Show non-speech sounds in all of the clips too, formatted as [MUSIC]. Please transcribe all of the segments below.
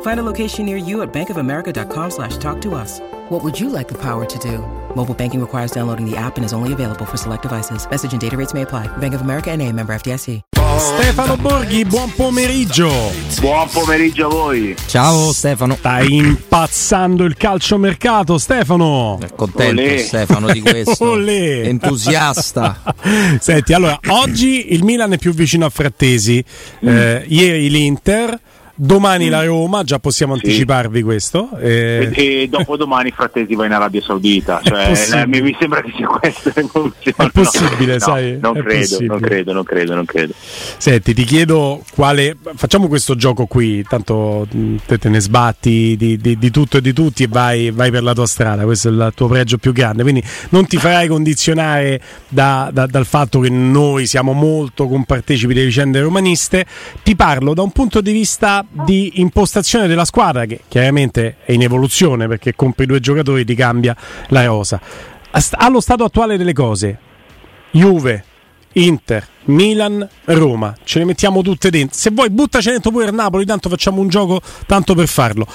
Find a location near you at bankofamerica.com slash talk to us. What would you like the power to do? Mobile banking requires downloading the app and is only available for select devices. Message and data rates may apply. Bank of America and a member FDIC. Stefano Borghi, buon pomeriggio. Buon pomeriggio a voi. Ciao Stefano. Stai impazzando il calciomercato, Stefano. Contento Olè. Stefano di questo. [LAUGHS] Olè. Entusiasta. [LAUGHS] Senti, allora, oggi il Milan è più vicino a Frattesi, eh, ieri l'Inter, domani la Roma, già possiamo Sì. anticiparvi questo. eh, E, e dopodomani Frattesi va in Arabia Saudita. Cioè, eh, mi, sembra che sia questa [LAUGHS] l'evoluzione. È possibile, No, sai, Non è credo, possibile. non credo, non credo, non credo. Senti, ti chiedo quale. Facciamo questo gioco qui, tanto mh, te, te ne sbatti di, di- di tutto e di tutti e vai, vai per la tua strada. Questo è il tuo pregio più grande. Quindi non ti farai condizionare da- da- dal fatto che noi siamo molto compartecipi delle vicende romaniste. Ti parlo da un punto di vista di impostazione della squadra, che chiaramente è in evoluzione perché compri due giocatori ti cambia la rosa. Allo stato attuale delle cose, Juve, Inter, Milan, Roma. Ce le mettiamo tutte dentro. Se vuoi, buttaci dentro pure il Napoli. Tanto facciamo un gioco tanto per farlo.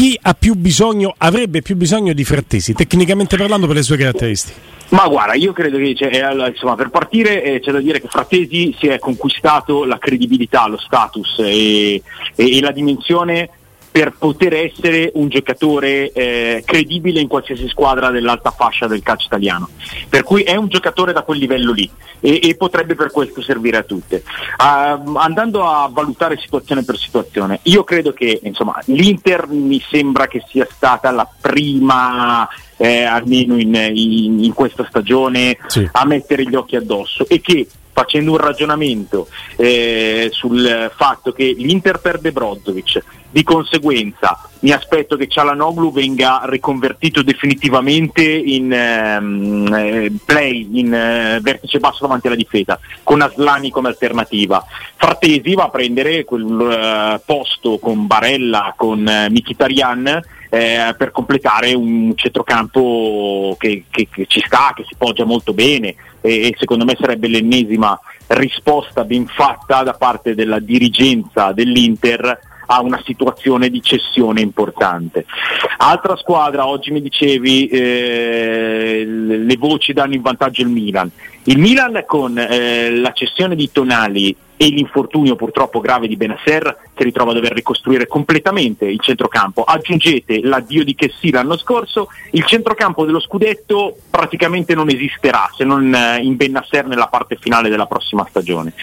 Chi ha più bisogno, avrebbe più bisogno di Frattesi, tecnicamente parlando, per le sue caratteristiche? Ma guarda, io credo che cioè, eh, insomma, per partire eh, c'è da dire che Frattesi si è conquistato la credibilità, lo status e, e- e la dimensione per poter essere un giocatore eh, credibile in qualsiasi squadra dell'alta fascia del calcio italiano. Per cui è un giocatore da quel livello lì e, e potrebbe per questo servire a tutte. Ah, andando a valutare situazione per situazione, io credo che insomma, l'Inter mi sembra che sia stata la prima eh, almeno in, in- in questa stagione Sì. a mettere gli occhi addosso e che facendo un ragionamento eh, sul fatto che l'Inter perde Brozovic, di conseguenza mi aspetto che Cialanoglu venga riconvertito definitivamente in ehm, eh, play, in eh, vertice basso davanti alla difesa, con Aslani come alternativa. Frattesi va a prendere quel eh, posto con Barella, con eh, Mkhitaryan eh, per completare un centrocampo che, che- che ci sta, che si poggia molto bene e, e secondo me sarebbe l'ennesima risposta ben fatta da parte della dirigenza dell'Inter a una situazione di cessione importante. Altra squadra, oggi mi dicevi, eh, le voci danno in vantaggio il Milan. Il Milan con eh, la cessione di Tonali e l'infortunio purtroppo grave di Benasser si ritrova a dover ricostruire completamente il centrocampo. Aggiungete l'addio di Chessy l'anno scorso, il centrocampo dello scudetto praticamente non esisterà se non eh, in Benasser nella parte finale della prossima stagione.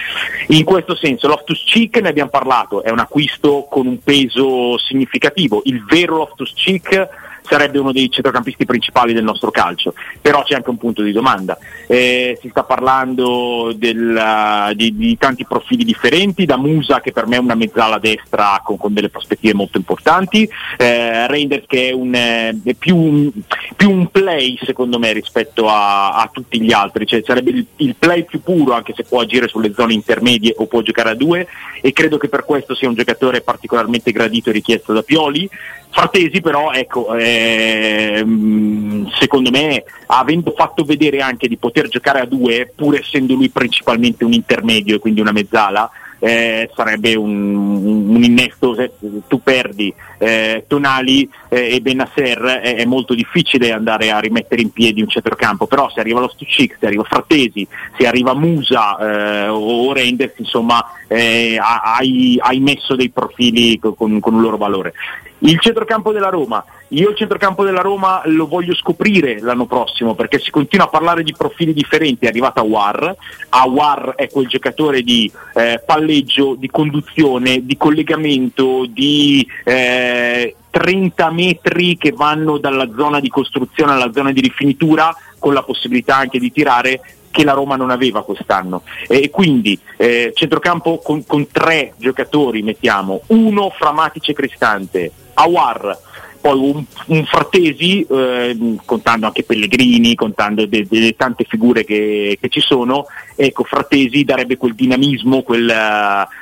In questo senso Loftus Cheek ne abbiamo parlato, è un acquisto con un peso significativo, il vero Loftus Cheek sarebbe uno dei centrocampisti principali del nostro calcio, però c'è anche un punto di domanda. Eh, si sta parlando del, di, di tanti profili differenti, da Musa che per me è una mezzala destra con, con delle prospettive molto importanti, eh, Reinders che è, un, eh, è più, un- più un play secondo me rispetto a, a tutti gli altri, cioè sarebbe il, il play più puro anche se può agire sulle zone intermedie o può giocare a due e credo che per questo sia un giocatore particolarmente gradito e richiesto da Pioli Fratesi però, ecco, ehm, secondo me, avendo fatto vedere anche di poter giocare a due, pur essendo lui principalmente un intermedio e quindi una mezzala, eh, sarebbe un, un, innesto, se tu perdi eh, Tonali eh, e Benasser è, è, molto difficile andare a rimettere in piedi un centrocampo, però se arriva lo Stuccic, se arriva Frattesi, se arriva Musa eh, o Renders, insomma eh, hai, hai, messo dei profili con, con un loro valore. Il centrocampo della Roma, io il centrocampo della Roma lo voglio scoprire l'anno prossimo perché si continua a parlare di profili differenti, è arrivata War, Awar è quel giocatore di eh, palleggio, di conduzione, di collegamento, di eh, 30 metri che vanno dalla zona di costruzione alla zona di rifinitura con la possibilità anche di tirare che la Roma non aveva quest'anno. E quindi eh, centrocampo con, con, tre giocatori, mettiamo, uno fra Matic e Cristante, Awar, poi un, un Frattesi, eh, contando anche Pellegrini, contando delle de, de tante figure che, che, ci sono, ecco, Frattesi darebbe quel dinamismo, quel,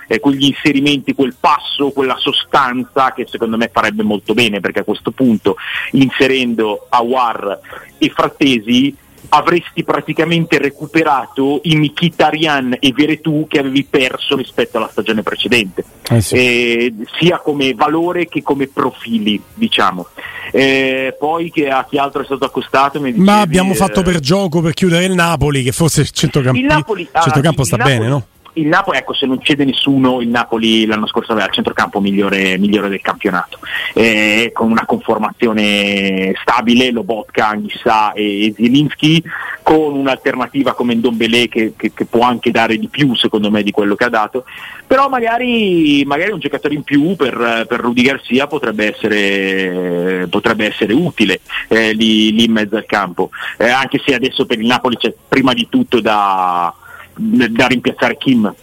eh, quegli inserimenti, quel passo, quella sostanza che secondo me farebbe molto bene, perché a questo punto inserendo Awar e Frattesi avresti praticamente recuperato i Mkhitaryan e Veretù che avevi perso rispetto alla stagione precedente, eh sì. eh, sia come valore che come profili, diciamo. Eh, poi che a chi altro è stato accostato? Dicevi, Ma abbiamo fatto per gioco per chiudere il Napoli, che forse il centrocampo, il Napoli, ah, centrocampo sta Napoli, bene, no? Il Napoli, ecco, se non cede nessuno, il Napoli l'anno scorso aveva il centrocampo migliore, migliore del campionato, eh, con una conformazione stabile, Lobotka, Anghissà e, e Zielinski, con un'alternativa come Ndombele che, che, che, può anche dare di più secondo me di quello che ha dato, però magari, magari un giocatore in più per, per Rudy Garcia potrebbe essere, potrebbe essere utile eh, lì, lì, in mezzo al campo, eh, anche se adesso per il Napoli c'è prima di tutto da da rimpiazzare Kim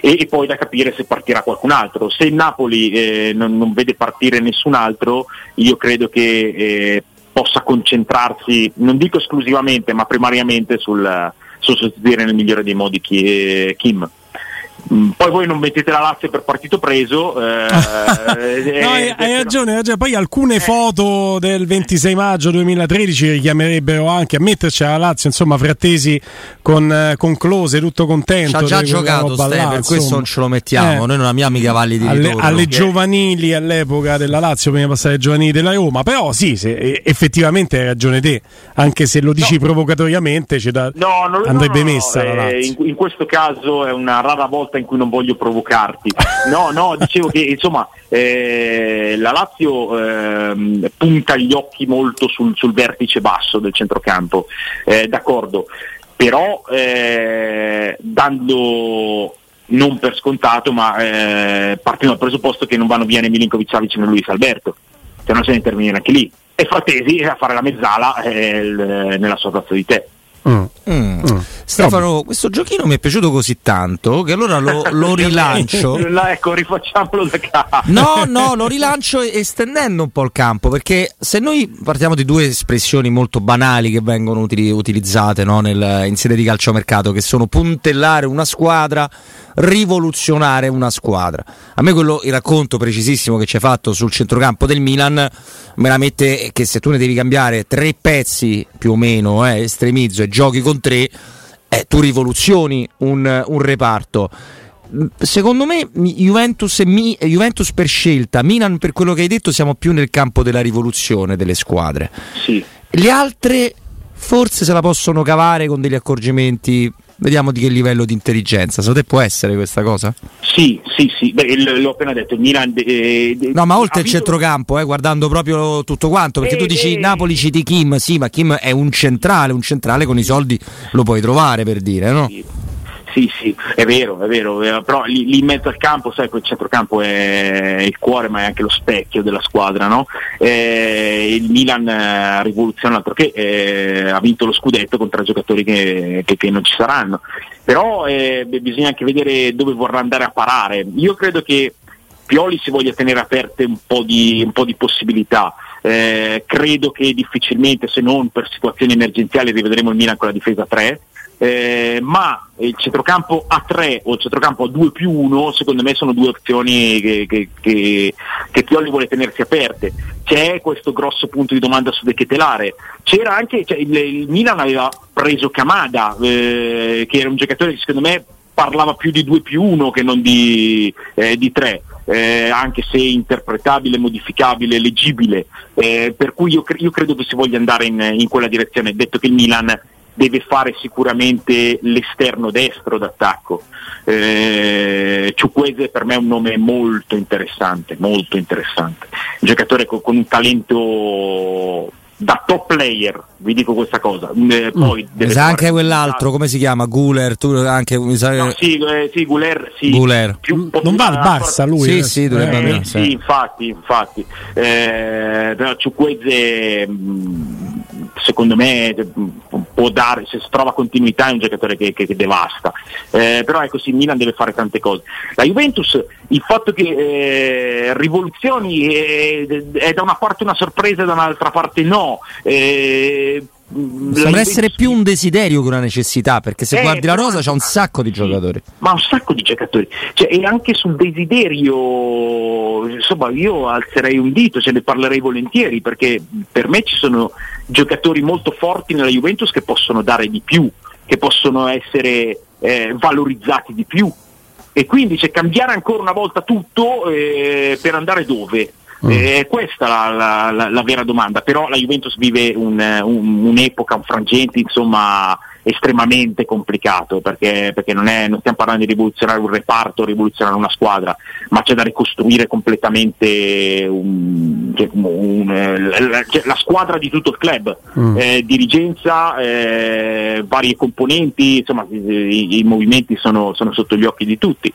e, e, poi da capire se partirà qualcun altro. Se il Napoli eh, non, non, vede partire nessun altro, io credo che eh, possa concentrarsi, non dico esclusivamente, ma primariamente sul, sul sostituire nel migliore dei modi eh, Kim. Mm, poi voi non mettete la Lazio per partito preso. Eh, [LAUGHS] no, hai, hai, ragione, hai, ragione, Poi alcune eh. foto del 26 maggio 2013 richiamerebbero anche a metterci la Lazio, insomma, frattesi con, eh, con Close, tutto contento. Ci ha già giocato, Ste, per questo non ce lo mettiamo. Eh. Noi non abbiamo i cavalli di alle, ritorno. alle giovanili all'epoca della Lazio, prima di passare ai giovanili della Roma. Però sì, se, effettivamente hai ragione te, anche se lo dici no. provocatoriamente, da, no, non, andrebbe no, messa la eh, Lazio. In, in questo caso è una rara volta volta in cui non voglio provocarti. No, no, dicevo che insomma eh, la Lazio eh, punta gli occhi molto sul, sul, vertice basso del centrocampo, eh, d'accordo, però eh, dando non per scontato, ma eh, partendo dal presupposto che non vanno via né Milinkovic Savic né Luis Alberto, se no se ne intervenire anche lì. E Frattesi a fare la mezzala eh, nella sua tazza di tè. Mm. Mm. Mm. Stefano, questo giochino mi è piaciuto così tanto che allora lo, [LAUGHS] lo rilancio. [LAUGHS] ecco, rifacciamolo da capo. No, no, lo rilancio estendendo un po' il campo perché se noi partiamo di due espressioni molto banali che vengono utili, utilizzate no, nel, in sede di calciomercato, che sono puntellare una squadra, rivoluzionare una squadra. A me quello, il racconto precisissimo che ci hai fatto sul centrocampo del Milan me la mette che se tu ne devi cambiare tre pezzi più o meno, eh, estremizzo e giochi con tre, eh, tu rivoluzioni un, un reparto secondo me Juventus, Mi, Juventus, per scelta, Milan per quello che hai detto siamo più nel campo della rivoluzione delle squadre. Sì. Le altre forse se la possono cavare con degli accorgimenti Vediamo di che livello di intelligenza. Secondo te può essere questa cosa? Sì, sì, sì. Beh, l'ho appena detto. Il Milan. Eh, no, ma oltre il centrocampo, eh, guardando proprio tutto quanto, perché eh, tu dici eh, Napoli citi Kim, sì, ma Kim è un centrale, un centrale con i soldi lo puoi trovare per dire, no? Sì. Sì, sì, è vero, è vero, però lì, lì, in mezzo al campo, sai, quel centrocampo è il cuore ma è anche lo specchio della squadra, no? Eh, il Milan ha rivoluzionato altro che eh, ha vinto lo scudetto con tre giocatori che, che, che non ci saranno, però eh, bisogna anche vedere dove vorrà andare a parare. Io credo che Pioli si voglia tenere aperte un po' di, un po di possibilità. Eh, credo che difficilmente, se non per situazioni emergenziali, rivedremo il Milan con la difesa 3 eh, ma il centrocampo a 3 o il centrocampo a 2 più 1 secondo me sono due opzioni che, che, che, che Pioli vuole tenersi aperte. C'è questo grosso punto di domanda su De Ketelare. C'era anche, cioè, il, il, Milan aveva preso Kamada, eh, che era un giocatore che secondo me parlava più di 2 più 1 che non di, eh, di 3. Eh, anche se interpretabile, modificabile, leggibile, eh, per cui io, cre- io, credo che si voglia andare in, in, quella direzione, detto che il Milan deve fare sicuramente l'esterno destro d'attacco. Eh, Ciuquese per me è un nome molto interessante, molto interessante, un giocatore con, con un talento da top player, vi dico questa cosa. Eh, mm. poi mm. sa anche quell'altro, come si chiama? Guler, tu anche mi sa... no, sì, eh, sì, Guler, sì. Guler. non va al Barça lui? Sì, eh. sì, dovrebbe eh, andare. Sì, infatti, infatti. Eh, Ciuqueze mm, secondo me può dare, se trova continuità è un giocatore che, che, che devasta. Eh, però ecco sì, Milan deve fare tante cose. La Juventus, il fatto che eh, rivoluzioni è, è, da una parte una sorpresa e da un'altra parte no. Eh, Sembra essere più un desiderio che una necessità, perché se eh, guardi la rosa c'è un sacco di giocatori. Ma un sacco di giocatori. Cioè, e anche sul desiderio, insomma, io alzerei un dito, ce ne parlerei volentieri, perché per me ci sono giocatori molto forti nella Juventus che possono dare di più, che possono essere eh, valorizzati di più. E quindi c'è cambiare ancora una volta tutto eh, per andare dove? Mm. Eh, è questa la, la, la, vera domanda, però la Juventus vive un, un, un'epoca, un frangente insomma estremamente complicato perché, perché non, è, non, stiamo parlando di rivoluzionare un reparto, rivoluzionare una squadra, ma c'è da ricostruire completamente un, cioè, un, la, cioè, la, squadra di tutto il club, mm. eh, dirigenza, eh, varie componenti, insomma i, i movimenti sono, sono, sotto gli occhi di tutti.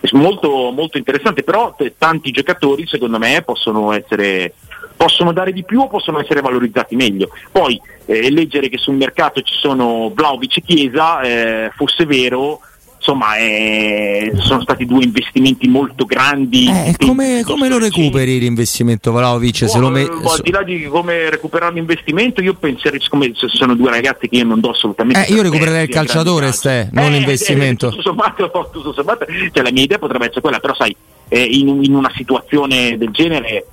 È molto, molto interessante, però t- tanti giocatori secondo me possono essere possono dare di più o possono essere valorizzati meglio. Poi eh, leggere che sul mercato ci sono Vlaovic e Chiesa eh, fosse vero insomma eh, sono stati due investimenti molto grandi eh, come, come lo recuperi l'investimento Vlaovic? Oh, me... al di là di come recuperare l'investimento io penserei siccome sono due ragazzi che io non do assolutamente eh, io recupererei il calciatore ste, non eh, l'investimento tutto sommato, [LAUGHS] tutto sommato, cioè, la mia idea potrebbe essere quella però sai eh, in, in una situazione del genere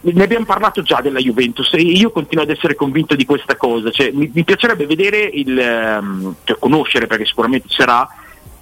ne abbiamo parlato già della Juventus e io continuo ad essere convinto di questa cosa, cioè, mi, mi, piacerebbe vedere il, um, cioè, conoscere perché sicuramente sarà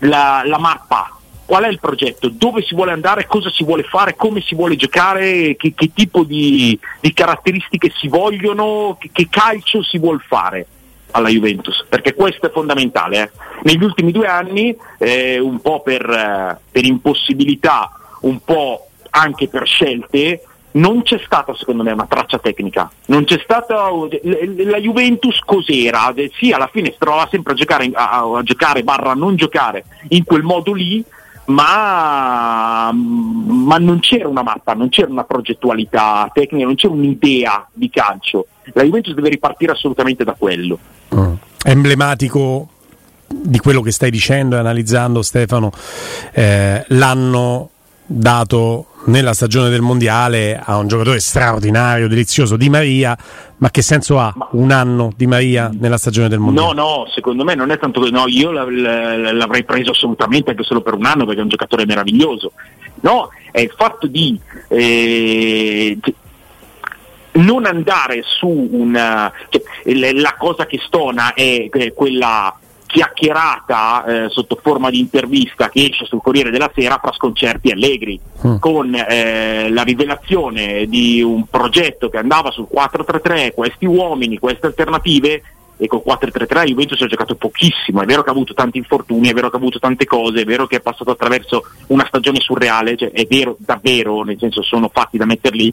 la, la, mappa, qual è il progetto, dove si vuole andare, cosa si vuole fare, come si vuole giocare, che, che tipo di, di, caratteristiche si vogliono, che, che, calcio si vuole fare alla Juventus, perché questo è fondamentale. Eh. Negli ultimi due anni, eh, un po' per, eh, per impossibilità, un po' anche per scelte, non c'è stata secondo me una traccia tecnica, non c'è stata la Juventus cos'era, sì alla fine si trovava sempre a giocare, a, a giocare barra non giocare in quel modo lì, ma, ma, non c'era una mappa, non c'era una progettualità tecnica, non c'era un'idea di calcio. La Juventus deve ripartire assolutamente da quello. Mm. Emblematico di quello che stai dicendo e analizzando Stefano, eh, l'anno dato nella stagione del mondiale a un giocatore straordinario, delizioso di Maria, ma che senso ha un anno di Maria nella stagione del mondiale? No, no, secondo me non è tanto no, io l'avrei preso assolutamente anche solo per un anno perché è un giocatore meraviglioso. No, è il fatto di eh, non andare su una cioè, la cosa che stona è quella chiacchierata eh, sotto forma di intervista che esce sul Corriere della Sera fra Sconcerti e Allegri, mm. con eh, la rivelazione di un progetto che andava sul 4-3-3, questi uomini, queste alternative, e col 4-3-3 Juventus ha giocato pochissimo, è vero che ha avuto tanti infortuni, è vero che ha avuto tante cose, è vero che è passato attraverso una stagione surreale, cioè è vero davvero, nel senso sono fatti da metterli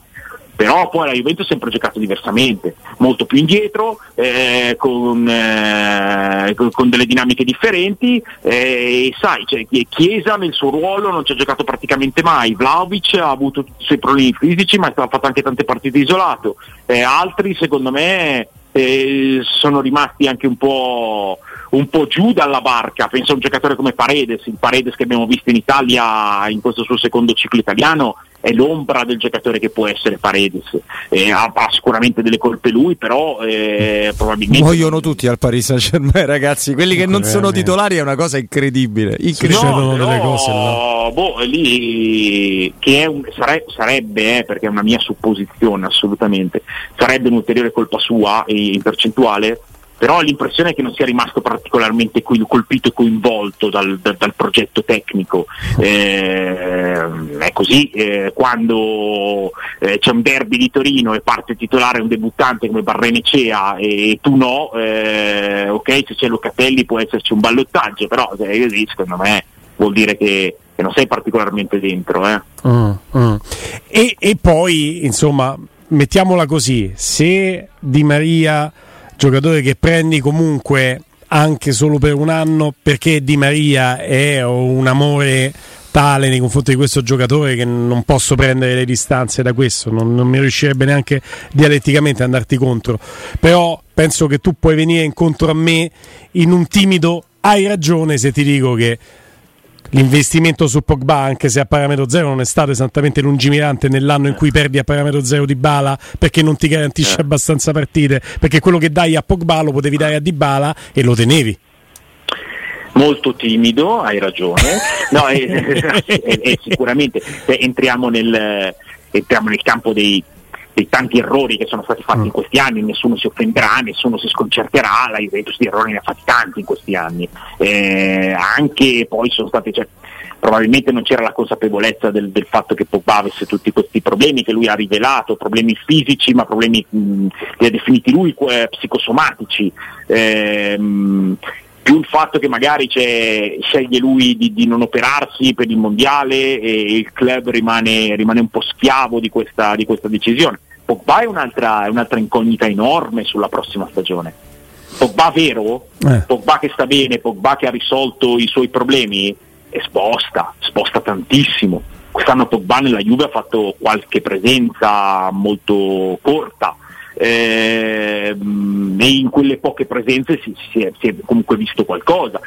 però poi la Juventus ha sempre giocato diversamente, molto più indietro, eh, con, eh, con, delle dinamiche differenti eh, e sai, cioè, Chiesa nel suo ruolo non ci ha giocato praticamente mai, Vlaovic ha avuto i suoi problemi fisici ma ha fatto anche tante partite isolato, eh, altri secondo me eh, sono rimasti anche un po', un po' giù dalla barca, penso a un giocatore come Paredes, il Paredes che abbiamo visto in Italia in questo suo secondo ciclo italiano è l'ombra del giocatore che può essere Paredes. Eh, ha, ha, sicuramente delle colpe lui, però eh, probabilmente. Muoiono tutti al Paris Saint Germain, ragazzi. Quelli che non sono titolari è una cosa incredibile. Incredibile. No, delle cose là. Boh, lì che è un, sare, sarebbe, eh, perché è una mia supposizione assolutamente, sarebbe un'ulteriore colpa sua in percentuale però l'impressione è che non sia rimasto particolarmente colpito e coinvolto dal, dal, dal progetto tecnico. Eh, è così, eh, quando eh, c'è un derby di Torino e parte titolare un debuttante come Barrenecea e, e tu no, eh, ok, se c'è Locatelli può esserci un ballottaggio, però se così secondo me vuol dire che, che non sei particolarmente dentro. Eh. Mm, mm. E, e poi, insomma, mettiamola così, se Di Maria giocatore che prendi comunque anche solo per un anno perché Di Maria è un amore tale nei confronti di questo giocatore che non posso prendere le distanze da questo, non, non mi riuscirebbe neanche dialetticamente ad andarti contro, però penso che tu puoi venire incontro a me in un timido hai ragione se ti dico che l'investimento su Pogba, anche se a parametro zero non è stato esattamente lungimirante nell'anno in cui perdi a parametro zero di Bala perché non ti garantisce eh. abbastanza partite, perché quello che dai a Pogba lo potevi dare a Di Bala e lo tenevi. Molto timido, hai ragione. No, è, è, è, sicuramente entriamo nel, entriamo nel campo dei, dei tanti errori che sono stati fatti mm. in questi anni, nessuno si offenderà, nessuno si sconcerterà, la Juventus di errori ne ha fatti tanti in questi anni, eh, anche poi sono stati, cioè, probabilmente non c'era la consapevolezza del, del, fatto che Pogba avesse tutti questi problemi che lui ha rivelato, problemi fisici ma problemi mh, li ha definiti lui eh, psicosomatici. Eh, più il fatto che magari sceglie lui di, di, non operarsi per il mondiale e il club rimane, rimane un po' schiavo di questa, di questa decisione. Pogba è un'altra, è un'altra, incognita enorme sulla prossima stagione. Pogba vero, eh. Pogba che sta bene, Pogba che ha risolto i suoi problemi, è sposta, sposta tantissimo. Quest'anno Pogba nella Juve ha fatto qualche presenza molto corta, eh, e in quelle poche presenze si, si, è, si, è, comunque visto qualcosa.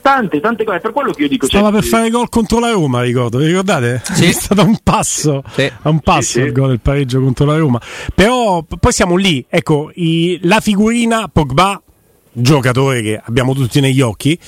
Tante, tante cose, per quello che io dico. Stava cioè, per fare gol contro la Roma, ricordo, vi ricordate? Sì. [LAUGHS] È stato un passo, sì. a un passo sì, il gol del pareggio contro la Roma. Però poi siamo lì, ecco, i, la figurina Pogba, giocatore che abbiamo tutti negli occhi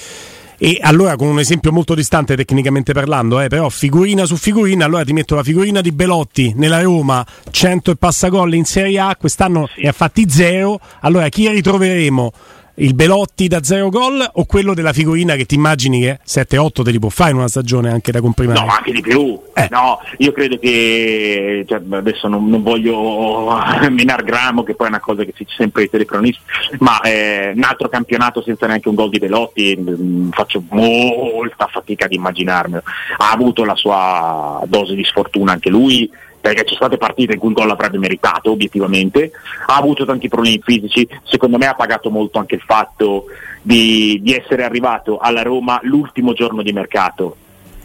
e allora con un esempio molto distante tecnicamente parlando, eh, però figurina su figurina, allora ti metto la figurina di Belotti nella Roma, 100 e passa gol in Serie A, quest'anno sì. ne ha fatti zero, allora chi ritroveremo? Il Belotti da zero gol o quello della figurina che ti immagini che 7-8 te li può fare in una stagione anche da comprimere? No, anche di più. Eh. No, io credo che cioè, adesso non, non voglio [LAUGHS] minar gramo, che poi è una cosa che si dice sempre ai telecronisti, ma eh, un altro campionato senza neanche un gol di Belotti mh, mm, faccio molta fatica ad immaginarmelo. Ha avuto la sua dose di sfortuna anche lui perché ci sono state partite in cui il gol l'avrebbe meritato obiettivamente, ha avuto tanti problemi fisici, secondo me ha pagato molto anche il fatto di, di essere arrivato alla Roma l'ultimo giorno di mercato,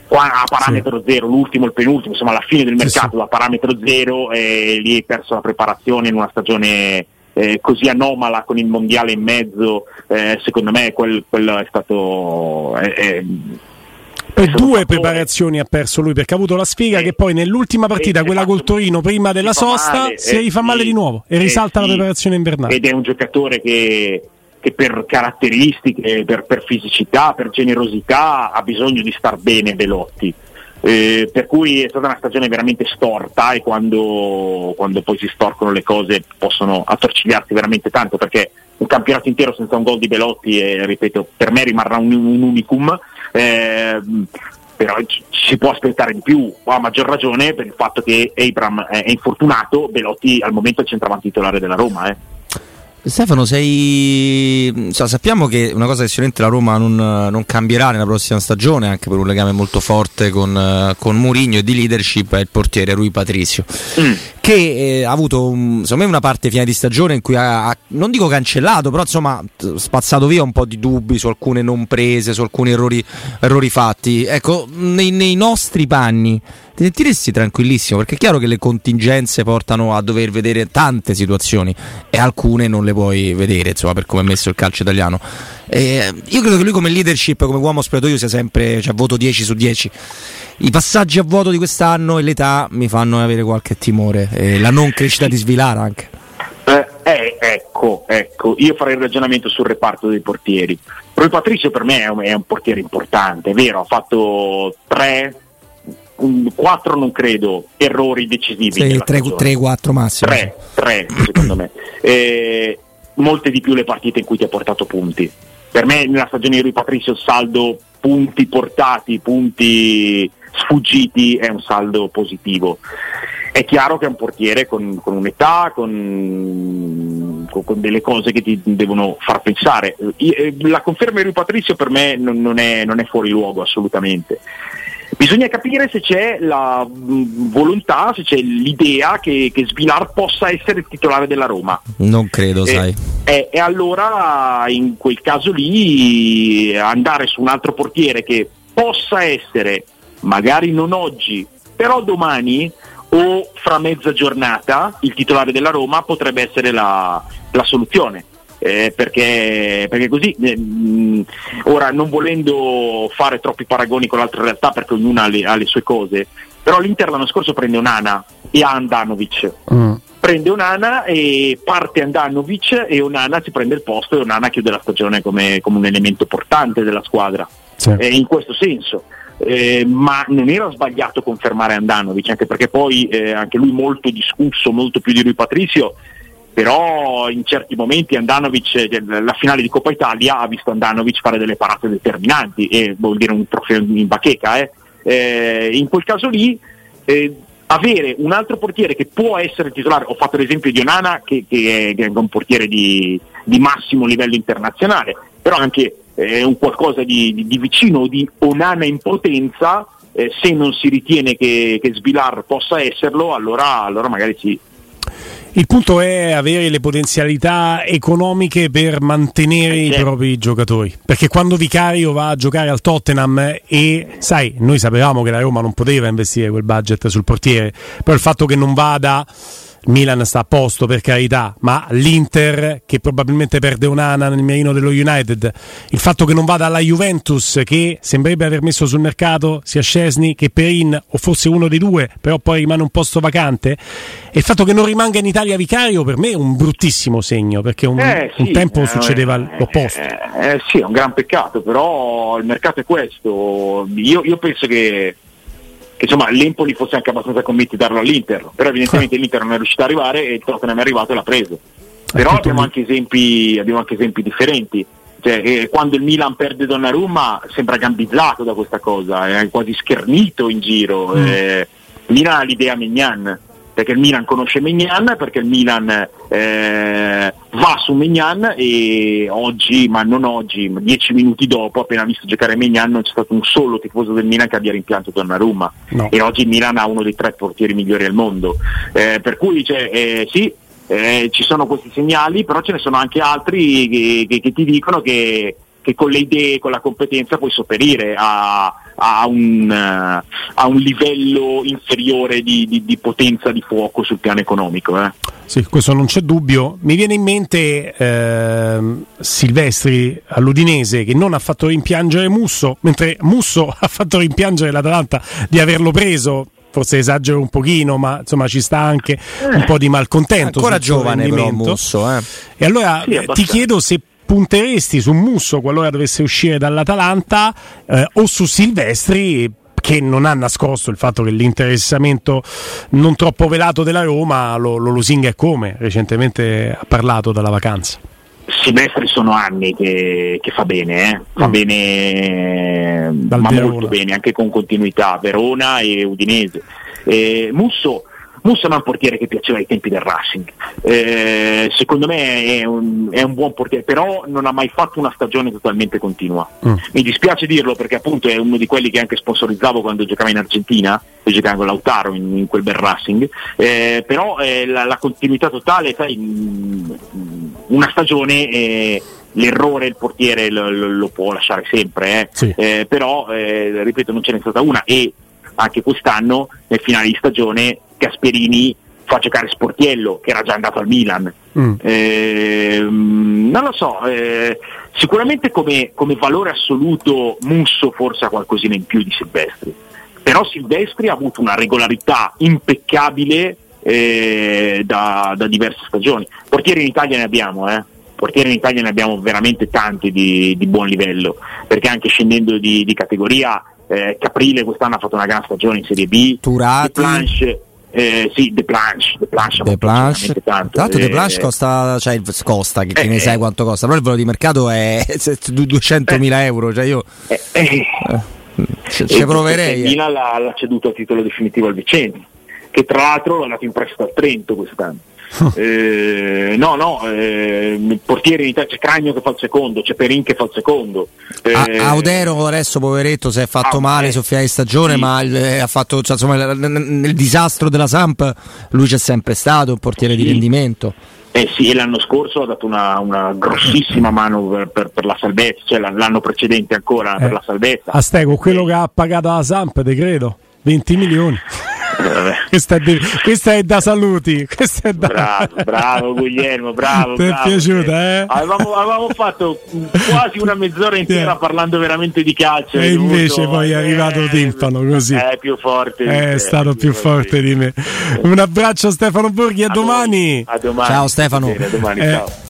a parametro sì. zero, l'ultimo, il penultimo, insomma alla fine del mercato sì, a parametro zero e lì hai perso la preparazione in una stagione eh, così anomala con il mondiale in mezzo, eh, secondo me quel, quello è stato... Eh, due preparazioni ha perso lui perché ha avuto la sfiga eh, che poi nell'ultima partita, quella col Torino prima della sosta, male, si rifà male di nuovo e risalta la preparazione invernale. Ed è un giocatore che, che per caratteristiche, per, per, fisicità, per generosità ha bisogno di star bene Belotti. Eh, per cui è stata una stagione veramente storta e quando, quando poi si storcono le cose possono attorcigliarsi veramente tanto perché un campionato intero senza un gol di Belotti e, ripeto, per me rimarrà un, un unicum eh, però si può aspettare di più, a maggior ragione per il fatto che Abram è infortunato, Belotti al momento è il centravanti titolare della Roma. Eh. Stefano, sei... Cioè, sappiamo che una cosa che sicuramente la Roma non, non, cambierà nella prossima stagione, anche per un legame molto forte con, con Mourinho e di leadership, è il portiere Rui Patrizio, mm. che eh, ha avuto un, secondo me una parte fine di stagione in cui ha, non dico cancellato, però insomma spazzato via un po' di dubbi su alcune non prese, su alcuni errori, errori fatti. Ecco, nei, nei nostri panni ti sentiresti tranquillissimo perché è chiaro che le contingenze portano a dover vedere tante situazioni e alcune non le puoi vedere insomma per come è messo il calcio italiano eh, io credo che lui come leadership come uomo spogliatoio sia sempre cioè, voto 10 su 10 i passaggi a vuoto di quest'anno e l'età mi fanno avere qualche timore, e la non crescita di Svilar anche. Eh, eh, ecco, ecco, io farei il ragionamento sul reparto dei portieri. Rui Patricio per me è un, è un portiere importante, è vero, ha fatto tre, un, quattro non credo, errori decisivi. Sì, 3-4 massimo. 3, 3 secondo me. Eh, molte di più le partite in cui ti ha portato punti. Per me nella stagione di Rui Patricio il saldo punti portati, punti sfuggiti è un saldo positivo. È chiaro che è un portiere con, con un'età, con, con, con, delle cose che ti devono far pensare. Eh, la conferma di Rui Patricio per me non, non, è, non è fuori luogo assolutamente. Bisogna capire se c'è la mh, volontà, se c'è l'idea che, che Svilar possa essere il titolare della Roma. Non credo, e, sai. E, e allora in quel caso lì andare su un altro portiere che possa essere, magari non oggi, però domani o fra mezza giornata il titolare della Roma potrebbe essere la, la soluzione eh, perché, perché, così, eh, mh, ora non volendo fare troppi paragoni con l'altra realtà perché ognuno ha le, ha le sue cose, però l'Inter l'anno scorso prende Onana e ha Andanovic. Mm. Prende Onana e parte Andanovic e Onana si prende il posto e Onana chiude la stagione come, come un elemento portante della squadra. Sì. Eh, in questo senso. Eh, ma non era sbagliato confermare Andanovic, anche perché poi eh, anche lui molto discusso, molto più di lui Patrizio, però in certi momenti Andanovic, eh, la finale di Coppa Italia ha visto Andanovic fare delle parate determinanti e vuol dire un trofeo in bacheca. Eh. Eh, in quel caso lì eh, avere un altro portiere che può essere titolare, ho fatto l'esempio di Onana che, che, è, che è, un portiere di, di, massimo livello internazionale, però anche eh, un qualcosa di, di, di vicino di Onana in potenza, eh, se non si ritiene che, che Svilar possa esserlo, allora, allora magari si, il punto è avere le potenzialità economiche per mantenere eh, i propri giocatori. Perché quando Vicario va a giocare al Tottenham e sai, noi sapevamo che la Roma non poteva investire quel budget sul portiere, però il fatto che non vada Milan sta a posto per carità, ma l'Inter che probabilmente perde un'ana nel mirino dello United, il fatto che non vada alla Juventus che sembrerebbe aver messo sul mercato sia Scesni che Perin o fosse uno dei due, però poi rimane un posto vacante, e il fatto che non rimanga in Italia Vicario per me è un bruttissimo segno perché un, eh, sì, un tempo eh, succedeva eh, l'opposto. Eh, sì, è un gran peccato, però il mercato è questo. Io, io penso che che insomma l'Empoli fosse anche abbastanza convinti di darlo all'Inter, però evidentemente l'Inter non è riuscito ad arrivare e il Tottenham è arrivato e l'ha preso. Però abbiamo anche esempi, abbiamo anche esempi differenti. Cioè, eh, quando il Milan perde Donnarumma sembra gambizzato da questa cosa, è quasi schernito in giro. Mm. Eh, Milan ha l'idea Mignan, perché il Milan conosce Mignan, perché il Milan eh, va su Mignan e oggi, ma non oggi, dieci minuti dopo, appena visto giocare Mignan, non c'è stato un solo tifoso del Milan che abbia rimpianto Donnarumma no. e oggi il Milan ha uno dei tre portieri migliori al mondo. Eh, per cui cioè, eh, sì, eh, ci sono questi segnali, però ce ne sono anche altri che, che, che ti dicono che, che con le idee, con la competenza puoi sopperire a a un, uh, a un livello inferiore di, di, di, potenza di fuoco sul piano economico. Eh. Sì, questo non c'è dubbio. Mi viene in mente eh, Silvestri all'Udinese che non ha fatto rimpiangere Musso, mentre Musso [LAUGHS] ha fatto rimpiangere l'Atalanta di averlo preso forse esagero un pochino, ma insomma ci sta anche un po' di malcontento. Ancora giovane però Musso. Eh. E allora sì, ti chiedo se punteresti su Musso qualora dovesse uscire dall'Atalanta eh, o su Silvestri che non ha nascosto il fatto che l'interessamento non troppo velato della Roma lo, lo lusinga e come recentemente ha parlato dalla vacanza. Silvestri sono anni che, che fa bene, eh? fa mm. bene, Dal ma Verona. molto bene, anche con continuità, Verona e Udinese. Eh, Musso Musso è un portiere che piaceva ai tempi del Racing, eh, secondo me è un, è un, buon portiere, però non ha mai fatto una stagione totalmente continua. Mm. Mi dispiace dirlo perché appunto è uno di quelli che anche sponsorizzavo quando giocava in Argentina, e giocava con Lautaro in, in quel bel Racing, eh, però eh, la, la, continuità totale, sai, una stagione eh, l'errore il portiere lo, lo, lo può lasciare sempre, eh. sì. eh, però eh, ripeto non ce n'è stata una e anche quest'anno nel finale di stagione Gasperini fa giocare Sportiello che era già andato al Milan. Mm. Eh, non lo so, eh, sicuramente come, come, valore assoluto Musso forse ha qualcosina in più di Silvestri, però Silvestri ha avuto una regolarità impeccabile eh, da, da, diverse stagioni. Portieri in Italia ne abbiamo, eh? portieri in Italia ne abbiamo veramente tanti di, di buon livello, perché anche scendendo di, di categoria, eh, Caprile quest'anno ha fatto una gran stagione in Serie B, Turati. Planche, eh, sì, De Planche, De Planche, De Planche. tanto. Tra l'altro, Eh, Planche costa, cioè, costa che, eh, ne sai eh. quanto costa, però il valore di mercato è [LAUGHS] 200.000 euro. Cioè io eh, eh, ci, proverei. Il eh. Milan l'ha, l'ha ceduto a titolo definitivo al Vicenza, che tra l'altro è andato in prestito al Trento quest'anno. Eh, no, no, eh, il portiere in Italia c'è Cragno che fa il secondo, c'è Perin che fa il secondo. A- Eh, Audero adesso poveretto si è fatto Ah, male eh, Sofia di stagione sì. ma il- eh, ha fatto cioè, insomma, nel disastro della Samp lui c'è sempre stato un portiere di Sì. rendimento Eh sì, e l'anno scorso ha dato una, una grossissima mano per, per- per la salvezza, cioè l'an- l'anno precedente ancora per Eh, la salvezza. Astego, quello che ha pagato la Samp, te credo. 20 milioni. Eh. Questa è, questa è da saluti. È da... Bravo, bravo Guglielmo, bravo. Ti è bravo. piaciuta, eh? Avevamo, avevamo fatto quasi una mezz'ora intera Sì. parlando veramente di calcio. E invece dovuto- poi è arrivato Timpano, così. È più forte. È te, stato più forte di me. Un abbraccio a Stefano Borghi, a, A domani. voi. A domani. Ciao, Stefano. Bene, a domani, Eh, ciao.